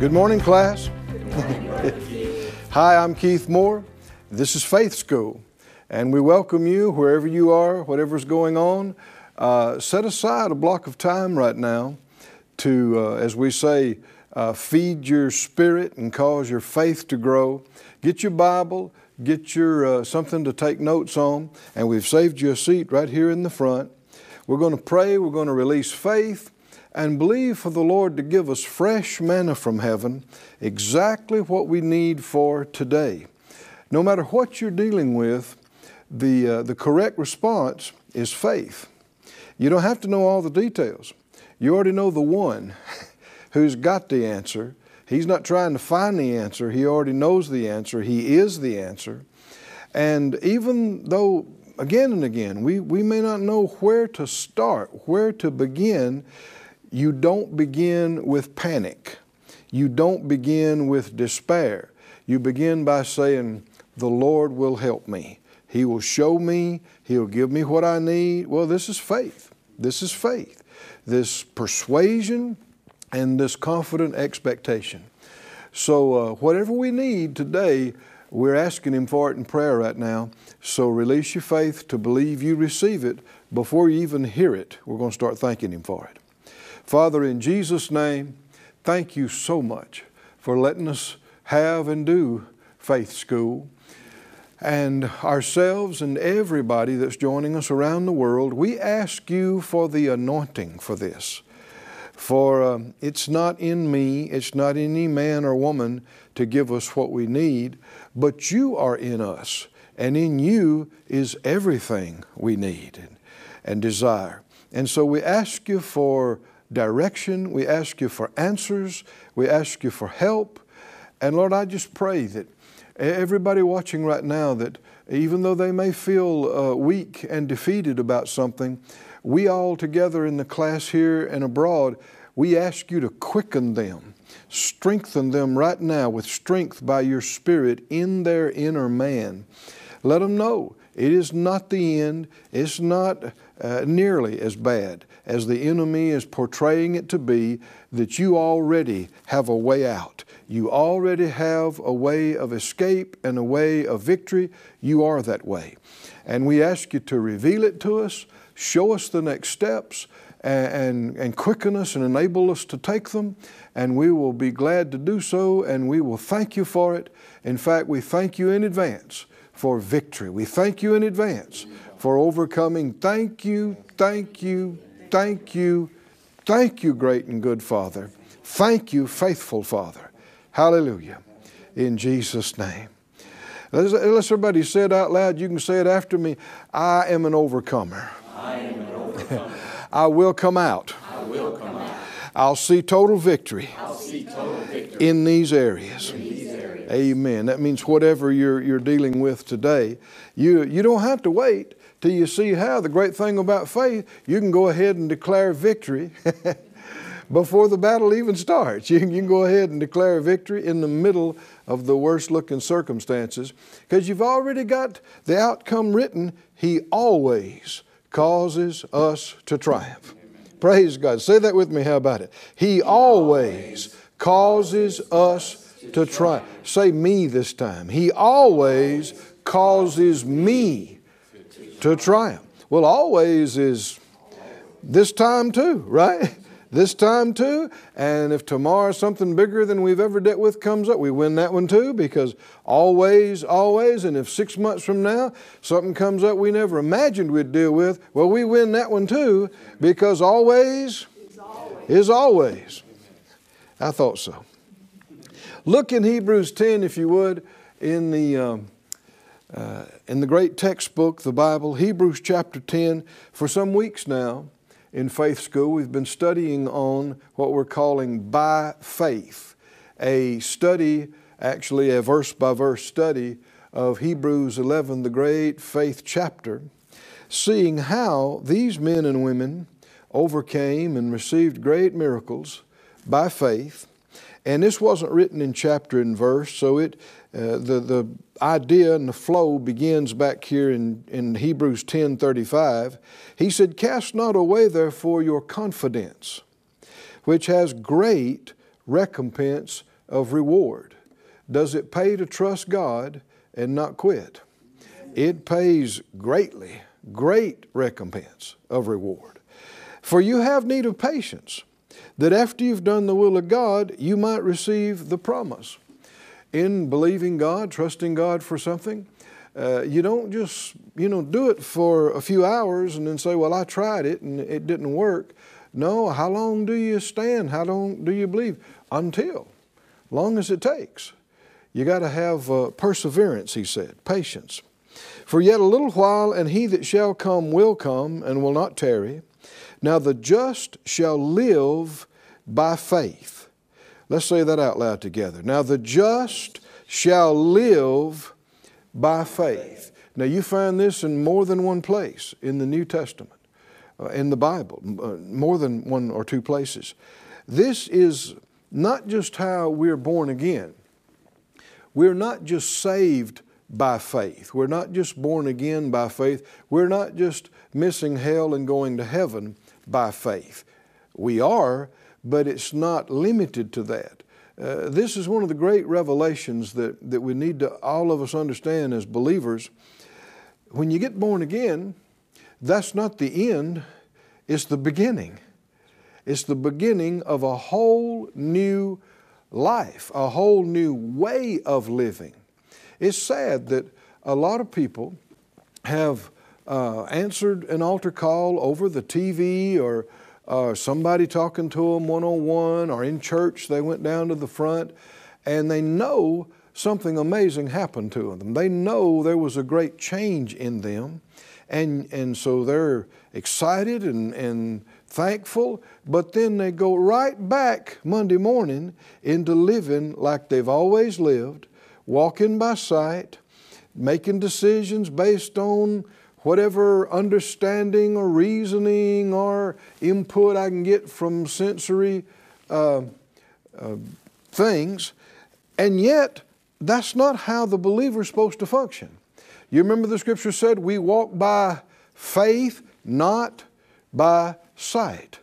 Good morning, class. Hi, I'm Keith Moore. This is Faith School, and we welcome you wherever you are, whatever's going on. Uh, set aside a block of time right now to, uh, as we say, uh, feed your spirit and cause your faith to grow. Get your Bible, get your uh, something to take notes on, and we've saved you a seat right here in the front. We're going to pray. We're going to release faith and believe for the Lord to give us fresh manna from heaven, exactly what we need for today. No matter what you're dealing with, the, uh, the correct response is faith. You don't have to know all the details. You already know the one who's got the answer. He's not trying to find the answer, he already knows the answer. He is the answer. And even though, again and again, we, we may not know where to start, where to begin, you don't begin with panic. You don't begin with despair. You begin by saying, The Lord will help me. He will show me. He'll give me what I need. Well, this is faith. This is faith. This persuasion and this confident expectation. So, uh, whatever we need today, we're asking Him for it in prayer right now. So, release your faith to believe you receive it before you even hear it. We're going to start thanking Him for it. Father, in Jesus' name, thank you so much for letting us have and do faith school. And ourselves and everybody that's joining us around the world, we ask you for the anointing for this. For um, it's not in me, it's not in any man or woman to give us what we need, but you are in us. And in you is everything we need and, and desire. And so we ask you for direction. We ask you for answers. We ask you for help. And Lord, I just pray that everybody watching right now, that even though they may feel uh, weak and defeated about something, we all together in the class here and abroad, we ask you to quicken them, strengthen them right now with strength by your Spirit in their inner man. Let them know it is not the end, it's not uh, nearly as bad as the enemy is portraying it to be, that you already have a way out. You already have a way of escape and a way of victory. You are that way. And we ask you to reveal it to us, show us the next steps, and, and, and quicken us and enable us to take them. And we will be glad to do so, and we will thank you for it. In fact, we thank you in advance for victory. We thank you in advance for overcoming. Thank you, thank you, thank you, thank you, great and good Father. Thank you, faithful Father. Hallelujah. In Jesus' name. Let's everybody say it out loud. You can say it after me. I am an overcomer. I am an overcomer. I will come out. I will come out. I'll see total victory, I'll see total victory in these areas. Amen. That means whatever you're, you're dealing with today, you, you don't have to wait till you see how. The great thing about faith, you can go ahead and declare victory before the battle even starts. You can, you can go ahead and declare victory in the middle of the worst looking circumstances because you've already got the outcome written. He always causes us to triumph. Praise God. Say that with me. How about it? He always causes us to try. Say me this time. He always causes me to triumph. Well, always is this time too, right? This time too. And if tomorrow something bigger than we've ever dealt with comes up, we win that one too because always, always. And if six months from now something comes up we never imagined we'd deal with, well, we win that one too because always is always. I thought so. Look in Hebrews 10, if you would, in the. Um, uh, in the great textbook, the Bible, Hebrews chapter 10, for some weeks now in faith school, we've been studying on what we're calling by faith, a study, actually a verse by verse study of Hebrews 11, the great faith chapter, seeing how these men and women overcame and received great miracles by faith. And this wasn't written in chapter and verse, so it uh, the, the idea and the flow begins back here in, in Hebrews 10 35. He said, Cast not away therefore your confidence, which has great recompense of reward. Does it pay to trust God and not quit? It pays greatly, great recompense of reward. For you have need of patience, that after you've done the will of God, you might receive the promise. In believing God, trusting God for something, uh, you don't just you know do it for a few hours and then say, "Well, I tried it and it didn't work." No, how long do you stand? How long do you believe? Until, long as it takes. You got to have uh, perseverance, he said, patience. For yet a little while, and he that shall come will come and will not tarry. Now the just shall live by faith. Let's say that out loud together. Now the just shall live by faith. Now you find this in more than one place in the New Testament, uh, in the Bible, uh, more than one or two places. This is not just how we're born again. We're not just saved by faith. We're not just born again by faith. We're not just missing hell and going to heaven by faith. We are, but it's not limited to that. Uh, this is one of the great revelations that, that we need to all of us understand as believers. When you get born again, that's not the end, it's the beginning. It's the beginning of a whole new life, a whole new way of living. It's sad that a lot of people have uh, answered an altar call over the TV or uh, somebody talking to them one on one or in church, they went down to the front and they know something amazing happened to them. They know there was a great change in them. And, and so they're excited and, and thankful, but then they go right back Monday morning into living like they've always lived, walking by sight, making decisions based on whatever understanding or reasoning or input I can get from sensory uh, uh, things. And yet, that's not how the believer is supposed to function. You remember the scripture said, We walk by faith, not by sight.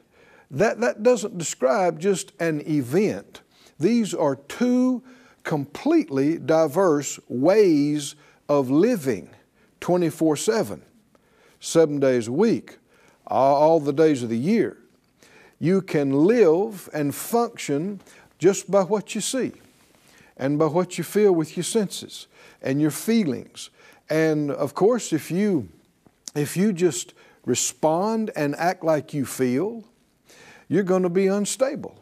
That, that doesn't describe just an event. These are two completely diverse ways of living 24 7, seven days a week, all the days of the year. You can live and function just by what you see and by what you feel with your senses and your feelings. And of course, if you, if you just respond and act like you feel, you're going to be unstable.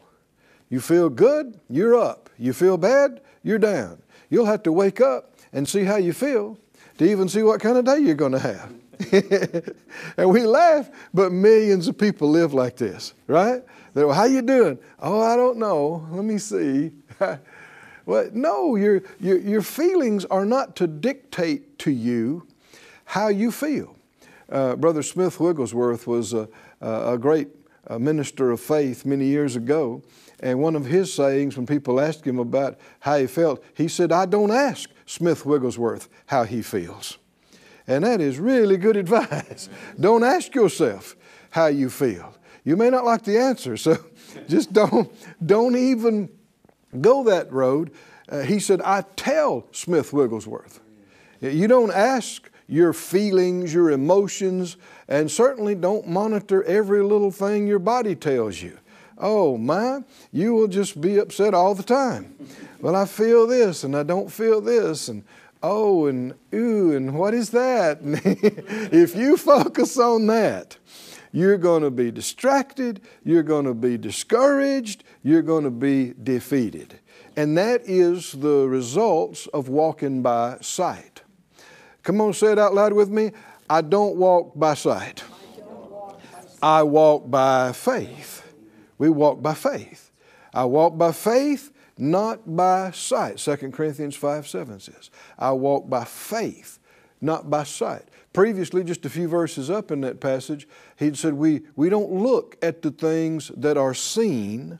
You feel good, you're up. You feel bad, you're down. You'll have to wake up and see how you feel to even see what kind of day you're going to have. and we laugh, but millions of people live like this, right? They're, well, how you doing? Oh, I don't know. Let me see. well, no, your, your, your feelings are not to dictate to you how you feel. Uh, Brother Smith Wigglesworth was a, a great minister of faith many years ago, and one of his sayings, when people asked him about how he felt, he said, I don't ask Smith Wigglesworth how he feels. And that is really good advice. don't ask yourself how you feel. You may not like the answer, so just don't, don't even go that road. Uh, he said, I tell Smith Wigglesworth. You don't ask your feelings, your emotions, and certainly don't monitor every little thing your body tells you. Oh my, you will just be upset all the time. Well, I feel this and I don't feel this, and oh, and ooh, and what is that? if you focus on that, you're going to be distracted, you're going to be discouraged, you're going to be defeated. And that is the results of walking by sight. Come on, say it out loud with me. I don't walk by sight. I walk by faith. We walk by faith. I walk by faith, not by sight. 2 Corinthians 5 7 says, I walk by faith, not by sight. Previously, just a few verses up in that passage, he'd said, we, we don't look at the things that are seen,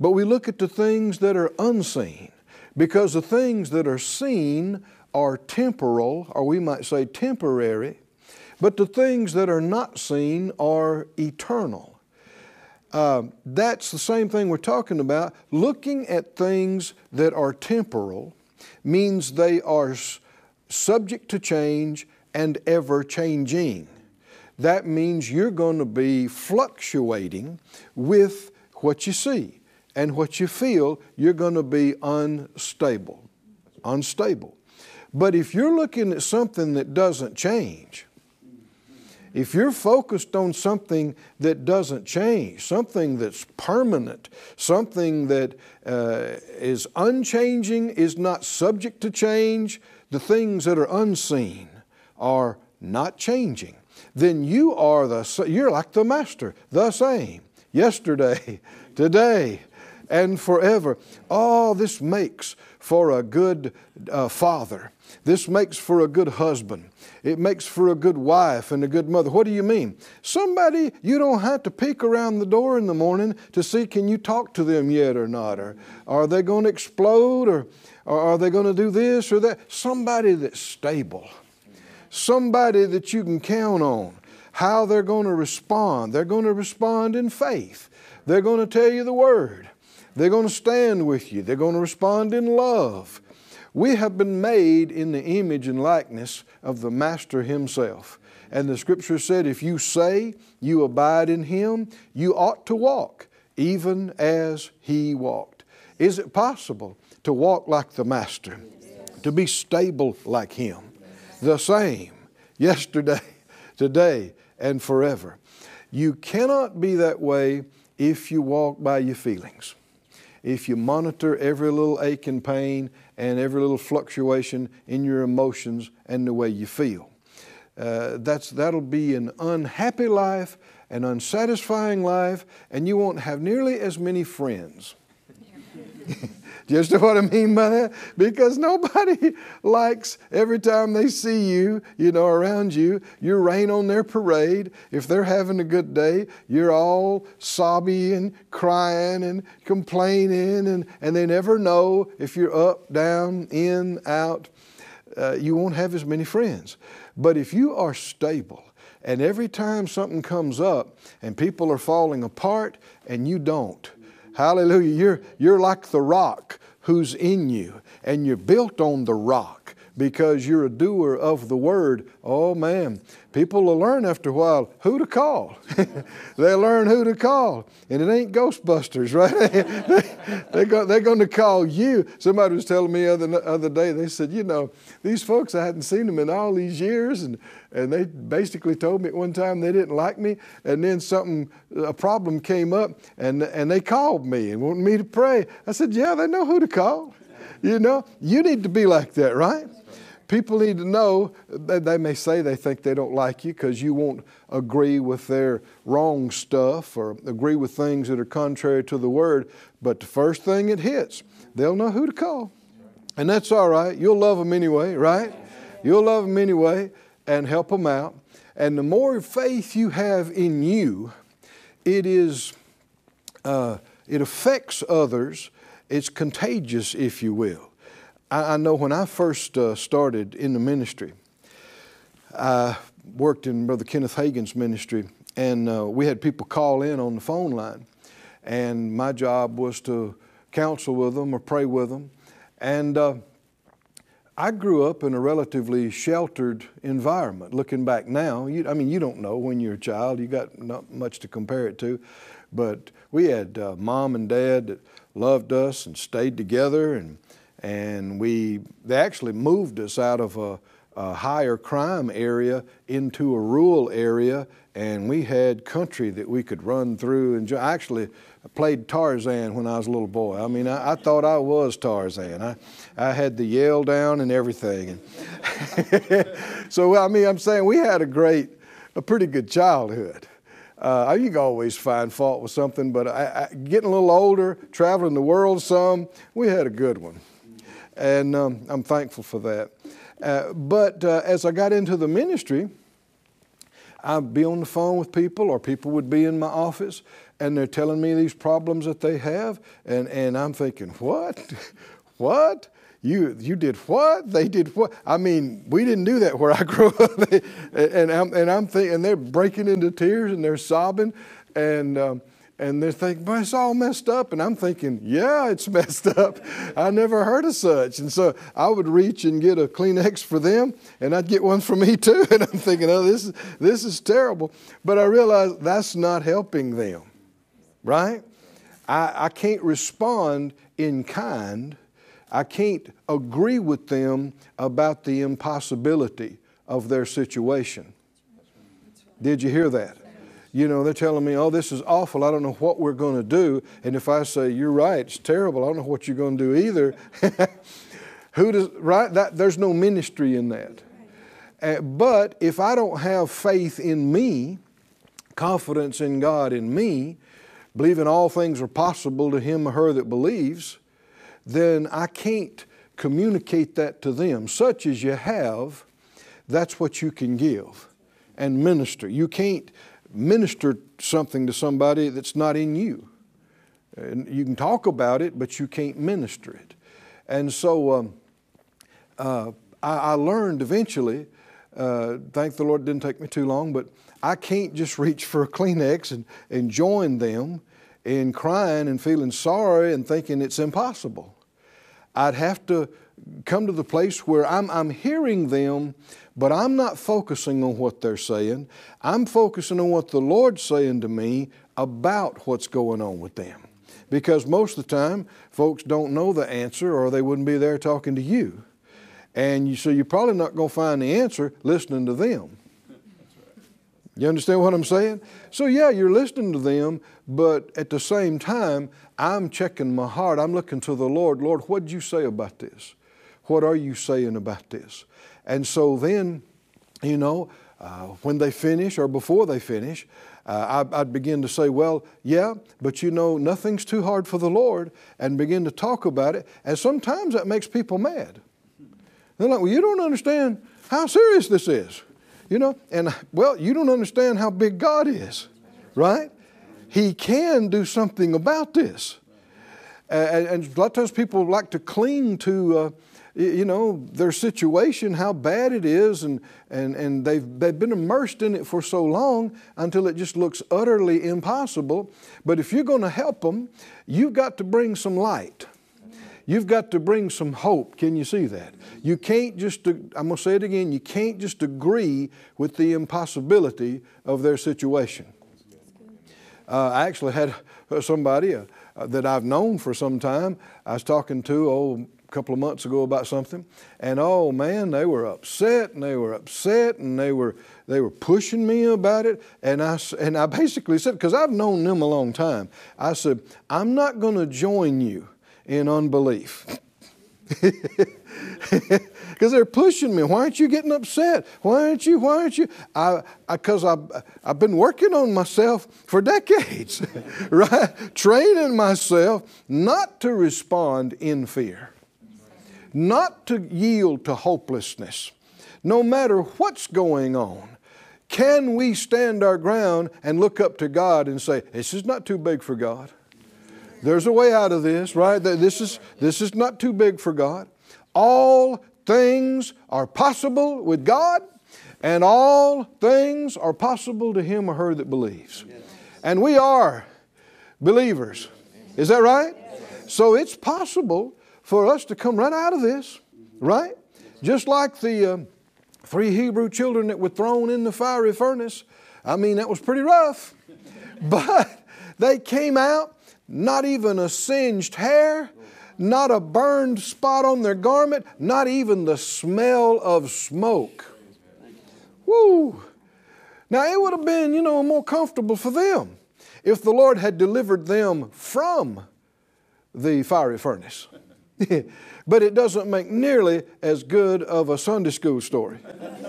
but we look at the things that are unseen. Because the things that are seen are temporal, or we might say temporary, but the things that are not seen are eternal. Uh, that's the same thing we're talking about. Looking at things that are temporal means they are subject to change and ever changing. That means you're going to be fluctuating with what you see and what you feel. You're going to be unstable. Unstable. But if you're looking at something that doesn't change, if you're focused on something that doesn't change, something that's permanent, something that uh, is unchanging, is not subject to change, the things that are unseen are not changing, then you are the you're like the master, the same. Yesterday, today, and forever. All this makes for a good uh, father. This makes for a good husband. It makes for a good wife and a good mother. What do you mean? Somebody you don't have to peek around the door in the morning to see can you talk to them yet or not, or are they going to explode, or, or are they going to do this or that? Somebody that's stable, somebody that you can count on. How they're going to respond. They're going to respond in faith. They're going to tell you the word. They're going to stand with you. They're going to respond in love. We have been made in the image and likeness of the Master Himself. And the scripture said, if you say you abide in Him, you ought to walk even as He walked. Is it possible to walk like the Master? To be stable like Him? The same yesterday, today, and forever. You cannot be that way if you walk by your feelings if you monitor every little ache and pain and every little fluctuation in your emotions and the way you feel. Uh, that's, that'll be an unhappy life, an unsatisfying life, and you won't have nearly as many friends. Just what I mean by that? Because nobody likes every time they see you, you know, around you, you rain on their parade. If they're having a good day, you're all sobby and crying and complaining, and, and they never know if you're up, down, in, out. Uh, you won't have as many friends. But if you are stable, and every time something comes up and people are falling apart and you don't, Hallelujah. You're, you're like the rock who's in you, and you're built on the rock because you're a doer of the word. Oh man, people will learn after a while who to call. they learn who to call, and it ain't Ghostbusters, right? they, go, they're going to call you. Somebody was telling me other other day. They said, you know, these folks I hadn't seen them in all these years, and and they basically told me at one time they didn't like me, and then something, a problem came up, and, and they called me and wanted me to pray. I said, Yeah, they know who to call. You know, you need to be like that, right? People need to know that they may say they think they don't like you because you won't agree with their wrong stuff or agree with things that are contrary to the word. But the first thing it hits, they'll know who to call. And that's all right. You'll love them anyway, right? You'll love them anyway and help them out. And the more faith you have in you, it is uh, it affects others. It's contagious, if you will. I, I know when I first uh, started in the ministry, I worked in Brother Kenneth Hagin's ministry, and uh, we had people call in on the phone line, and my job was to counsel with them or pray with them, and uh, I grew up in a relatively sheltered environment. Looking back now, you, I mean, you don't know when you're a child, you got not much to compare it to, but we had uh, mom and dad that loved us and stayed together, and and we they actually moved us out of a, a higher crime area into a rural area, and we had country that we could run through. And actually, I played Tarzan when I was a little boy. I mean, I, I thought I was Tarzan. I, I had the yell down and everything. And so, I mean, I'm saying we had a great, a pretty good childhood. Uh, you can always find fault with something, but I, I, getting a little older, traveling the world some, we had a good one. And um, I'm thankful for that. Uh, but uh, as I got into the ministry, I'd be on the phone with people, or people would be in my office, and they're telling me these problems that they have, and, and I'm thinking, what? what? You, you did what? They did what? I mean, we didn't do that where I grew up. and, I'm, and I'm thinking, and they're breaking into tears and they're sobbing. And, um, and they're thinking, "But it's all messed up." And I'm thinking, "Yeah, it's messed up. I never heard of such." And so I would reach and get a Kleenex for them, and I'd get one for me too. And I'm thinking, "Oh, this is this is terrible." But I realized that's not helping them, right? I, I can't respond in kind. I can't agree with them about the impossibility of their situation. Did you hear that? You know, they're telling me, oh, this is awful. I don't know what we're going to do. And if I say, you're right, it's terrible, I don't know what you're going to do either. Who does, right? That, there's no ministry in that. Uh, but if I don't have faith in me, confidence in God in me, believing all things are possible to him or her that believes, then I can't communicate that to them. Such as you have, that's what you can give and minister. You can't minister something to somebody that's not in you. And you can talk about it, but you can't minister it. And so um, uh, I, I, learned eventually, uh, thank the Lord it didn't take me too long, but I can't just reach for a Kleenex and, and join them in crying and feeling sorry and thinking it's impossible. I'd have to come to the place where I'm, I'm hearing them, but I'm not focusing on what they're saying. I'm focusing on what the Lord's saying to me about what's going on with them. Because most of the time, folks don't know the answer or they wouldn't be there talking to you. And you, so you're probably not going to find the answer listening to them. You understand what I'm saying? So, yeah, you're listening to them, but at the same time, I'm checking my heart. I'm looking to the Lord. Lord, what did you say about this? What are you saying about this? And so then, you know, uh, when they finish or before they finish, uh, I, would begin to say, well, yeah, but you know, nothing's too hard for the Lord, and begin to talk about it. And sometimes that makes people mad. They're like, well, you don't understand how serious this is. You know, and well, you don't understand how big God is, right? He can do something about this. And, and a lot of times people like to cling to, uh, you know, their situation, how bad it is, and, and, and they've, they've been immersed in it for so long until it just looks utterly impossible. But if you're going to help them, you've got to bring some light. You've got to bring some hope. Can you see that? You can't just, I'm going to say it again, you can't just agree with the impossibility of their situation. Uh, I actually had somebody uh, that I've known for some time, I was talking to, oh, couple of months ago about something, and oh man, they were upset and they were upset and they were they were pushing me about it, and I and I basically said because I've known them a long time, I said I'm not going to join you in unbelief. Because they're pushing me. Why aren't you getting upset? Why aren't you? Why aren't you? I because I, I've, I've been working on myself for decades, right? Training myself not to respond in fear, not to yield to hopelessness, no matter what's going on. Can we stand our ground and look up to God and say, This is not too big for God? There's a way out of this, right? This is, this is not too big for God. All things are possible with God, and all things are possible to him or her that believes. And we are believers. Is that right? So it's possible for us to come right out of this, right? Just like the uh, three Hebrew children that were thrown in the fiery furnace. I mean, that was pretty rough. But they came out not even a singed hair, not a burned spot on their garment, not even the smell of smoke. Woo! Now it would have been, you know, more comfortable for them if the Lord had delivered them from the fiery furnace. but it doesn't make nearly as good of a Sunday school story.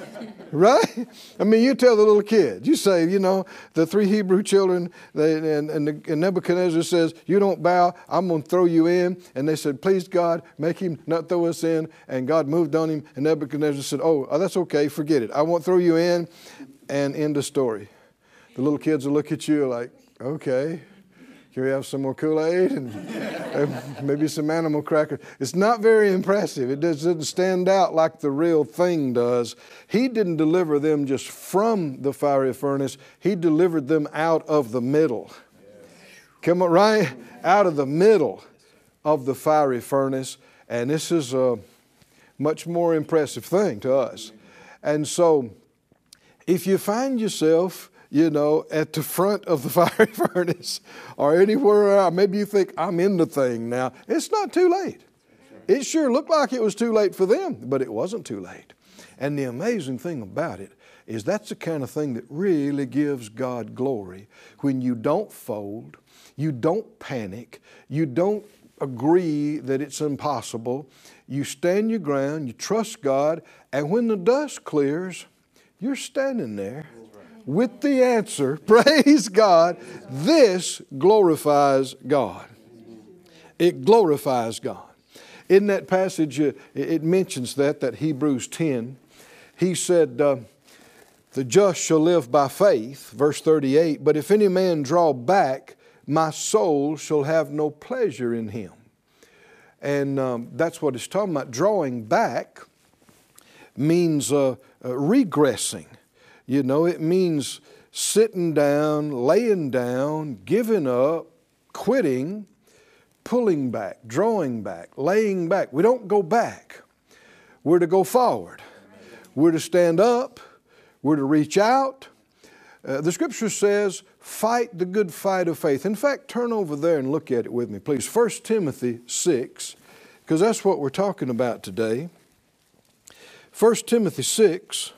right? I mean, you tell the little kid, you say, you know, the three Hebrew children, they, and, and, the, and Nebuchadnezzar says, You don't bow, I'm going to throw you in. And they said, Please, God, make him not throw us in. And God moved on him, and Nebuchadnezzar said, Oh, oh that's okay, forget it. I won't throw you in. And end of story. The little kids will look at you like, Okay. Can we have some more Kool Aid and maybe some animal crackers? It's not very impressive. It doesn't stand out like the real thing does. He didn't deliver them just from the fiery furnace, He delivered them out of the middle. Come on, right out of the middle of the fiery furnace. And this is a much more impressive thing to us. And so, if you find yourself, you know, at the front of the fiery furnace or anywhere, maybe you think, I'm in the thing now, it's not too late. It sure looked like it was too late for them, but it wasn't too late. And the amazing thing about it is that's the kind of thing that really gives God glory when you don't fold, you don't panic, you don't agree that it's impossible. You stand your ground, you trust God, and when the dust clears, you're standing there with the answer. Praise God. This glorifies God. It glorifies God. In that passage, uh, it mentions that, that Hebrews 10. He said, uh, The just shall live by faith, verse 38, but if any man draw back, my soul shall have no pleasure in him. And um, that's what it's talking about. Drawing back means uh, uh, regressing. You know, it means sitting down, laying down, giving up, quitting, pulling back, drawing back, laying back. We don't go back. We're to go forward. We're to stand up. We're to reach out. Uh, the scripture says, fight the good fight of faith. In fact, turn over there and look at it with me, please. 1 Timothy 6, because that's what we're talking about today. 1 Timothy 6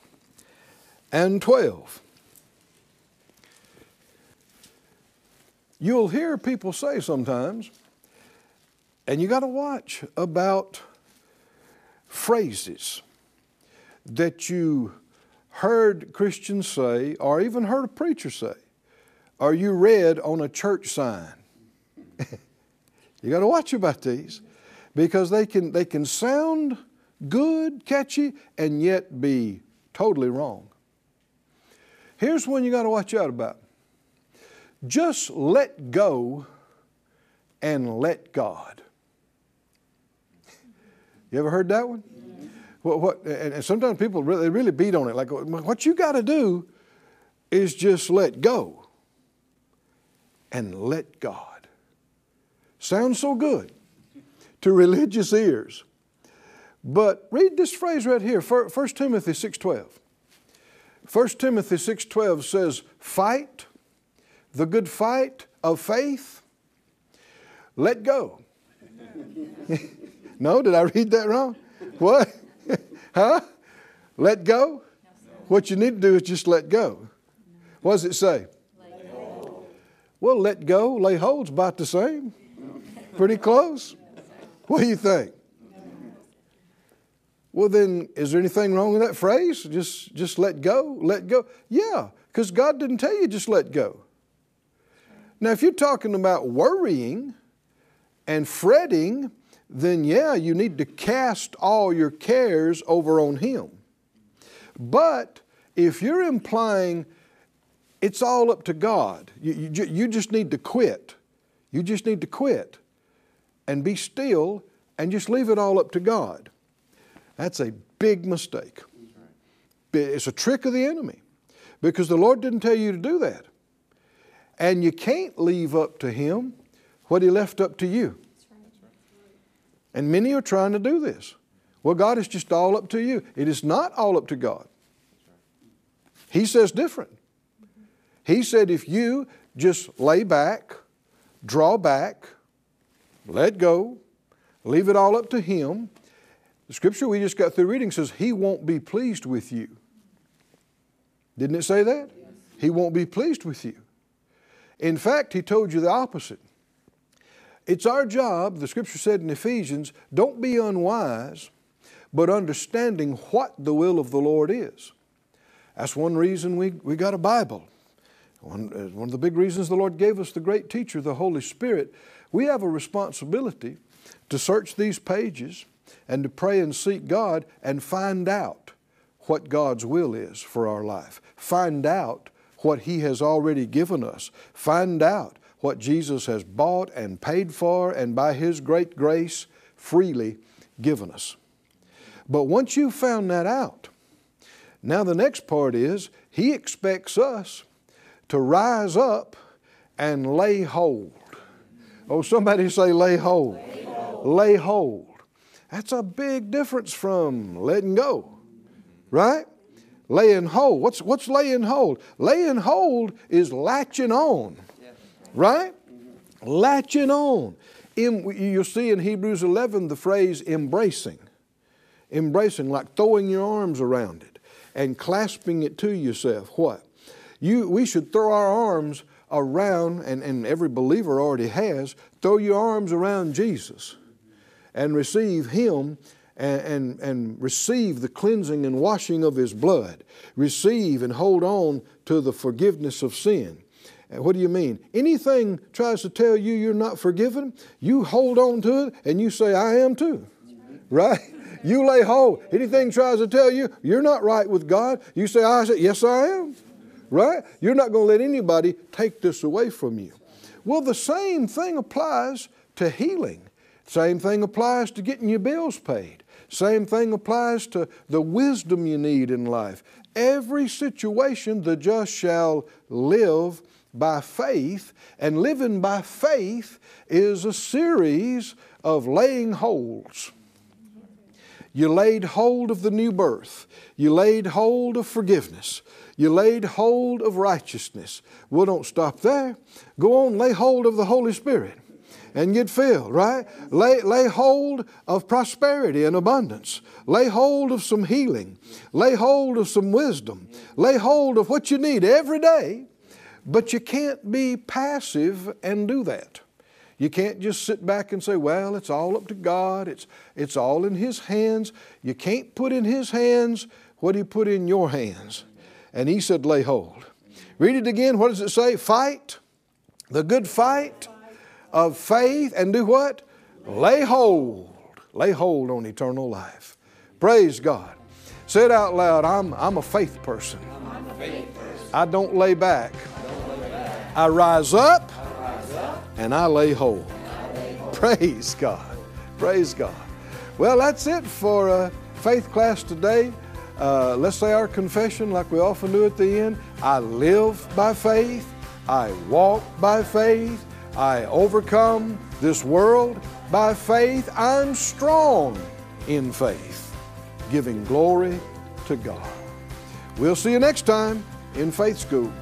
and 12. You'll hear people say sometimes, and you got to watch about phrases that you heard Christians say, or even heard a preacher say, or you read on a church sign. you got to watch about these because they can, they can sound good, catchy, and yet be totally wrong. Here's one you got to watch out about just let go and let God. You ever heard that one? What, what, and sometimes people really, they really beat on it. Like, what you got to do is just let go and let God. Sounds so good to religious ears. But read this phrase right here, 1 Timothy 6.12. 1 Timothy 6.12 says, fight the good fight of faith, let go. no, did I read that wrong? What? huh? Let go? What you need to do is just let go. What does it say? Well, let go, lay hold's about the same. Pretty close. What do you think? Well, then, is there anything wrong with that phrase? Just, just let go, let go. Yeah, because God didn't tell you just let go. Now, if you're talking about worrying and fretting, then yeah, you need to cast all your cares over on Him. But if you're implying it's all up to God, you, you, you just need to quit. You just need to quit and be still and just leave it all up to God. That's a big mistake. It's a trick of the enemy because the Lord didn't tell you to do that. And you can't leave up to Him what He left up to you. And many are trying to do this. Well, God is just all up to you. It is not all up to God. He says different. He said if you just lay back, draw back, let go, leave it all up to Him, the scripture we just got through reading says He won't be pleased with you. Didn't it say that? Yes. He won't be pleased with you. In fact, He told you the opposite. It's our job, the scripture said in Ephesians, don't be unwise, but understanding what the will of the Lord is. That's one reason we, we got a Bible. One, uh, one of the big reasons the Lord gave us the great teacher, the Holy Spirit. We have a responsibility to search these pages and to pray and seek God and find out what God's will is for our life. Find out what He has already given us. Find out what Jesus has bought and paid for and by His great grace freely given us. But once you've found that out, now the next part is He expects us to rise up and lay hold Oh, somebody say lay hold. Lay hold. Lay hold. That's a big difference from letting go, right? Laying hold. What's, what's laying hold? Laying hold is latching on, right? Latching on. In, you'll see in Hebrews 11 the phrase embracing. Embracing, like throwing your arms around it and clasping it to yourself. What? You, we should throw our arms around, and, and every believer already has, throw your arms around Jesus and receive Him and, and, and, receive the cleansing and washing of His blood. Receive and hold on to the forgiveness of sin. What do you mean? Anything tries to tell you you're not forgiven, you hold on to it and you say, I am too. Right? You lay hold. Anything tries to tell you you're not right with God, you say, I say, yes, I am. Right? You're not going to let anybody take this away from you. Well, the same thing applies to healing. Same thing applies to getting your bills paid. Same thing applies to the wisdom you need in life. Every situation the just shall live by faith, and living by faith is a series of laying holds. You laid hold of the new birth. You laid hold of forgiveness. You laid hold of righteousness. Well, don't stop there. Go on, lay hold of the Holy Spirit and get filled, right? Lay, lay hold of prosperity and abundance. Lay hold of some healing. Lay hold of some wisdom. Lay hold of what you need every day, but you can't be passive and do that. You can't just sit back and say, well, it's all up to God, it's, it's all in His hands. You can't put in His hands what He put in your hands. And He said, lay hold. Read it again. What does it say? Fight the good fight of faith and do what? Lay hold. Lay hold on eternal life. Praise God. Say it out loud I'm, I'm a faith person. I don't lay back. I rise up and I lay hold. Praise God. Praise God. Well, that's it for uh, faith class today. Uh, let's say our confession like we often do at the end. I live by faith. I walk by faith. I overcome this world by faith. I'm strong in faith, giving glory to God. We'll see you next time in Faith School.